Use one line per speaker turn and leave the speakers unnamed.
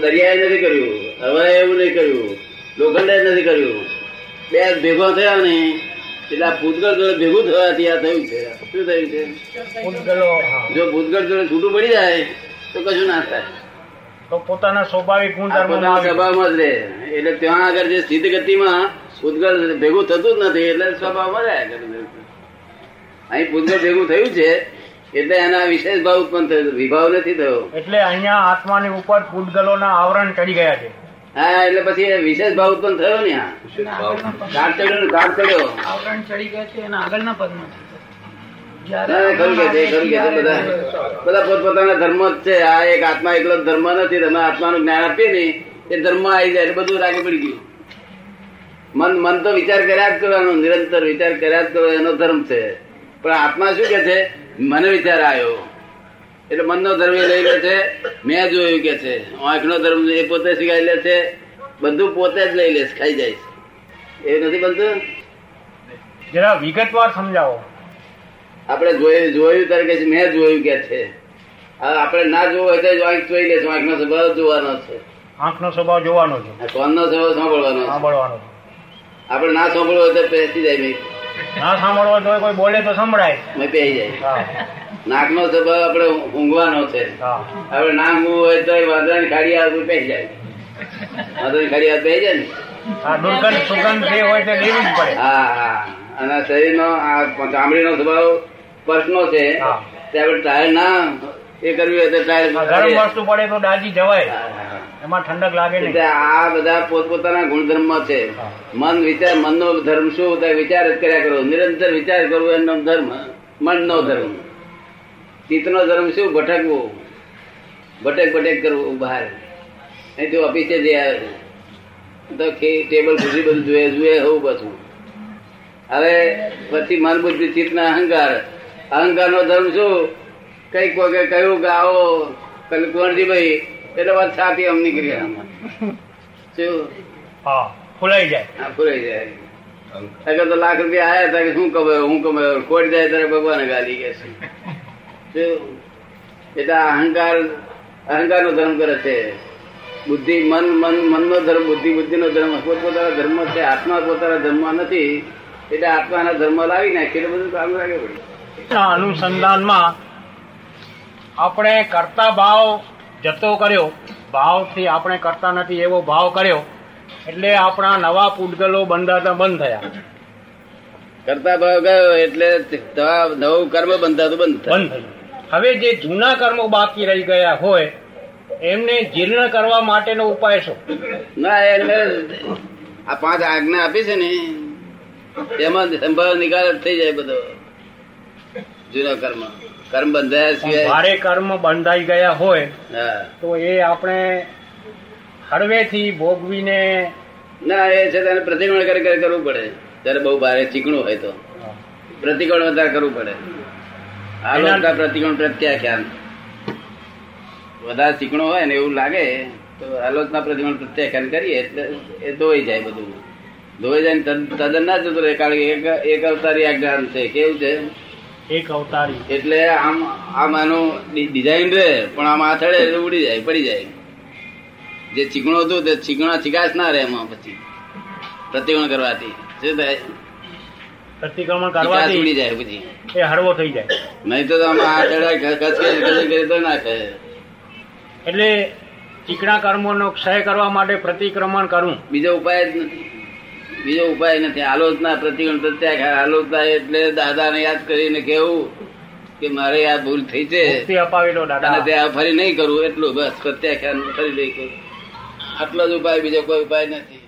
દરિયાએ નથી કર્યું. હવે એવું નહીં કર્યું. લોખંડે નથી કર્યું. બે ભેગો થયા ને એટલે આ ભૂતગળ જોડે ભેગું થવાથી આ થયું છે. શું થયું છે? જો ભૂતગળ જોડે છૂટું પડી જાય તો કશું ના થાય.
તો પોતાના સ્વાભાવિક
સ્વભાવમાં જ રહે એટલે ત્યાં આગળ જે સ્થિત ગતિમાં ભૂતગળ ભેગું થતું જ નથી એટલે સ્વભાવમાં રહ્યા અહીં ભૂતગળ ભેગું થયું છે એટલે એના વિશેષ ભાવ ઉત્પન્ન થયો વિભાવ નથી થયો.
એટલે અહીંયા આત્માની ઉપર પૂતગલોના આવરણ ચડી ગયા છે.
હા એટલે પછી વિશેષ ભાવ ઉત્પન્ન થયો ને આ ચડ્યો ને ચડ્યો.
આવરણ ચડી ગયા છે એના આગળના પદમાં
બધા પોતપોતાના ધર્મ જ છે. આ એક આત્મા એકલો ધર્મ નથી. તમે આત્માનું જ્ઞાન આપીએ ને એ ધર્મ આવી જાય બધું રાગે પડી ગયું. મન મન તો વિચાર કર્યા જ કરવાનો નિરંતર વિચાર કર્યા જ કરવો એનો ધર્મ છે. પણ આત્મા શું કે છે? મને વિચાર આવ્યો. એટલે મનનો ધર્મ એ લઈ લે છે. મેં જોયું કે છે. આંખનો ધર્મ એ પોતે શીખાઈ લે છે. બધું પોતે જ લઈ લે છે, ખાઈ જાય છે. એવું નથી બનતું?
જરા વિગતવાર સમજાવો.
આપણે જોયું જોયું ત્યારે કે મેં જોયું કે છે. હવે આપણે ના જોવું હોય તો આંખ જોઈ લે આંખનો સ્વભાવ જોવાનો છે.
આંખનો સ્વભાવ જોવાનો છે.
કોનનો સ્વભાવ સાંભળવાનો
સાંભળવાનો
આપણે ના સાંભળવું હોય તો પેસી જાય મેં.
ના સાંભળવો તો કોઈ બોલે તો સંભળાય.
મેં પેહી જાય.
હા.
નાકનો સ્વભાવ આપણે ઊંઘવાનો છે.
હા.
આપણે ના ઊંઘવું હોય તો વાંદરાની ખાડી આવે પેહી જાય. વાંદરાની ખાડી આવે પેહી જાય ને.
દુર્ગંધ સુગંધ જે હોય તે લેવી જ પડે.
હા હા. અને શરીરનો આ ચામડીનો સ્વભાવ સ્પર્શનો છે ત્યાં ટાયર ના એ કરવી હોય તો
આ ગરમ વસ્તુ પડે તો દાજી જવાય. એમાં ઠંડક લાગે નહીં.
આ બધા પોતપોતાના ગુણધર્મ છે. મન વિચાર મનનો ધર્મ શું તો વિચાર જ કર્યા કરો. નિરંતર વિચાર કરવો એનો ધર્મ મનનો ધર્મ. ચિત્તનો ધર્મ શું? ભટકવું. ભટેક ભટેક કરવું બહાર. અહીંથી ઓફિસે જે આવે તો ટેબલ ખુશી બધું જોઈએ જોઈએ હોવું બધું હવે પછી મન બુદ્ધિ ચિત્તના અહંકાર અહંકારનો ધર્મ શું? કંઈક વગર કયું કે આવો કુંવરજીભાઈ એટલે વાત છાતી અમ નીકળી. શું?
હા ફૂલાઈ જાય.
હા ફૂલાઈ જાય. અગર તો લાખ રૂપિયા આયા હતા કે શું કમાયો હું કમાયો ખોટ જાય ત્યારે ભગવાન ગાલી કે છે? એટલે અહંકાર અહંકાર નો ધર્મ કરે છે. બુદ્ધિ મન મન મનનો ધર્મ બુદ્ધિ બુદ્ધિનો ધર્મ પોતપોતાના ધર્મ છે આત્મા પોતાના ધર્મ નથી. એટલે આત્માના ધર્મ લાવી એટલે બધું કામ લાગે પડે.
ના અનુસંધાનમાં આપણે કરતા ભાવ જતો કર્યો. ભાવથી આપણે કરતા નથી એવો ભાવ કર્યો. એટલે આપણા નવા પૂતગલો બંધાતા બંધ થયા.
કરતા ભાવ ગયો એટલે નવું કર્મ બંધાતું બંધ થાય.
બંધ હવે જે જૂના કર્મો બાકી રહી ગયા હોય એમને જીર્ણ કરવા માટેનો ઉપાય શું?
ના એટલે આ પાંચ આજ્ઞા આપી છે ને તેમાં સંભાવ નિકાલ થઈ જાય બધો. જૂના કર્મ. કર્મ બંધાયા સિવાય
ભારે કર્મ બંધાઈ ગયા હોય તો એ આપણે હળવેથી ભોગવીને
ના એ છે તેને પ્રતિકોણ કરી કરી કરવું પડે. ત્યારે બહુ ભારે ચીકણું હોય તો. પ્રતિકોણ વધારે કરવું પડે. આલોકતા પ્રતિક્રમણ પ્રત્યાખ્યાન. વધારે ચીકણો હોય ને એવું લાગે તો આલોચના પ્રતિક્રમણ પ્રત્યાખ્યાન કરીએ એટલે એ ધોઈ જાય બધું. ધોઈ જાય તદ્દન ના જતું રહે કારણ કે એક એક અવતારી આ જ્ઞાન છે. કેવું છે?
એક અવતારી.
એટલે આમ આમ આનું ડિઝાઇન રહે પણ આમ આથડે એટલે ઉડી જાય પડી જાય. જે ચીકણું હતું તે ચીકણા ચીકાશ ના રહે એમાં પછી. પ્રતિક્રમણ કરવાથી. શું થાય
પ્રતિક્રમણ
ચીકાશ ઉડી
કરવાથી
જાય પછી.
એ હળવો થઈ જાય.
નહીં તો આમ આથડે કચકે કચકે કરી તો નાખે
એટલે ચીકણા કર્મોનો ક્ષય કરવા માટે પ્રતિક્રમણ કરવું
બીજો ઉપાય જ નથી. બીજો ઉપાય નથી. આલોચના પ્રતિક્રમણ પ્રત્યાખ્યાન આલોચના એટલે દાદાને યાદ કરીને કેવું કે મારે આ ભૂલ થઈ છે.
અપાવેલો દાદા.
ફરી નહીં કરવું એટલું બસ. પ્રત્યાખ્યાન ફરી નહીં કરવું આટલો જ ઉપાય બીજો કોઈ ઉપાય નથી.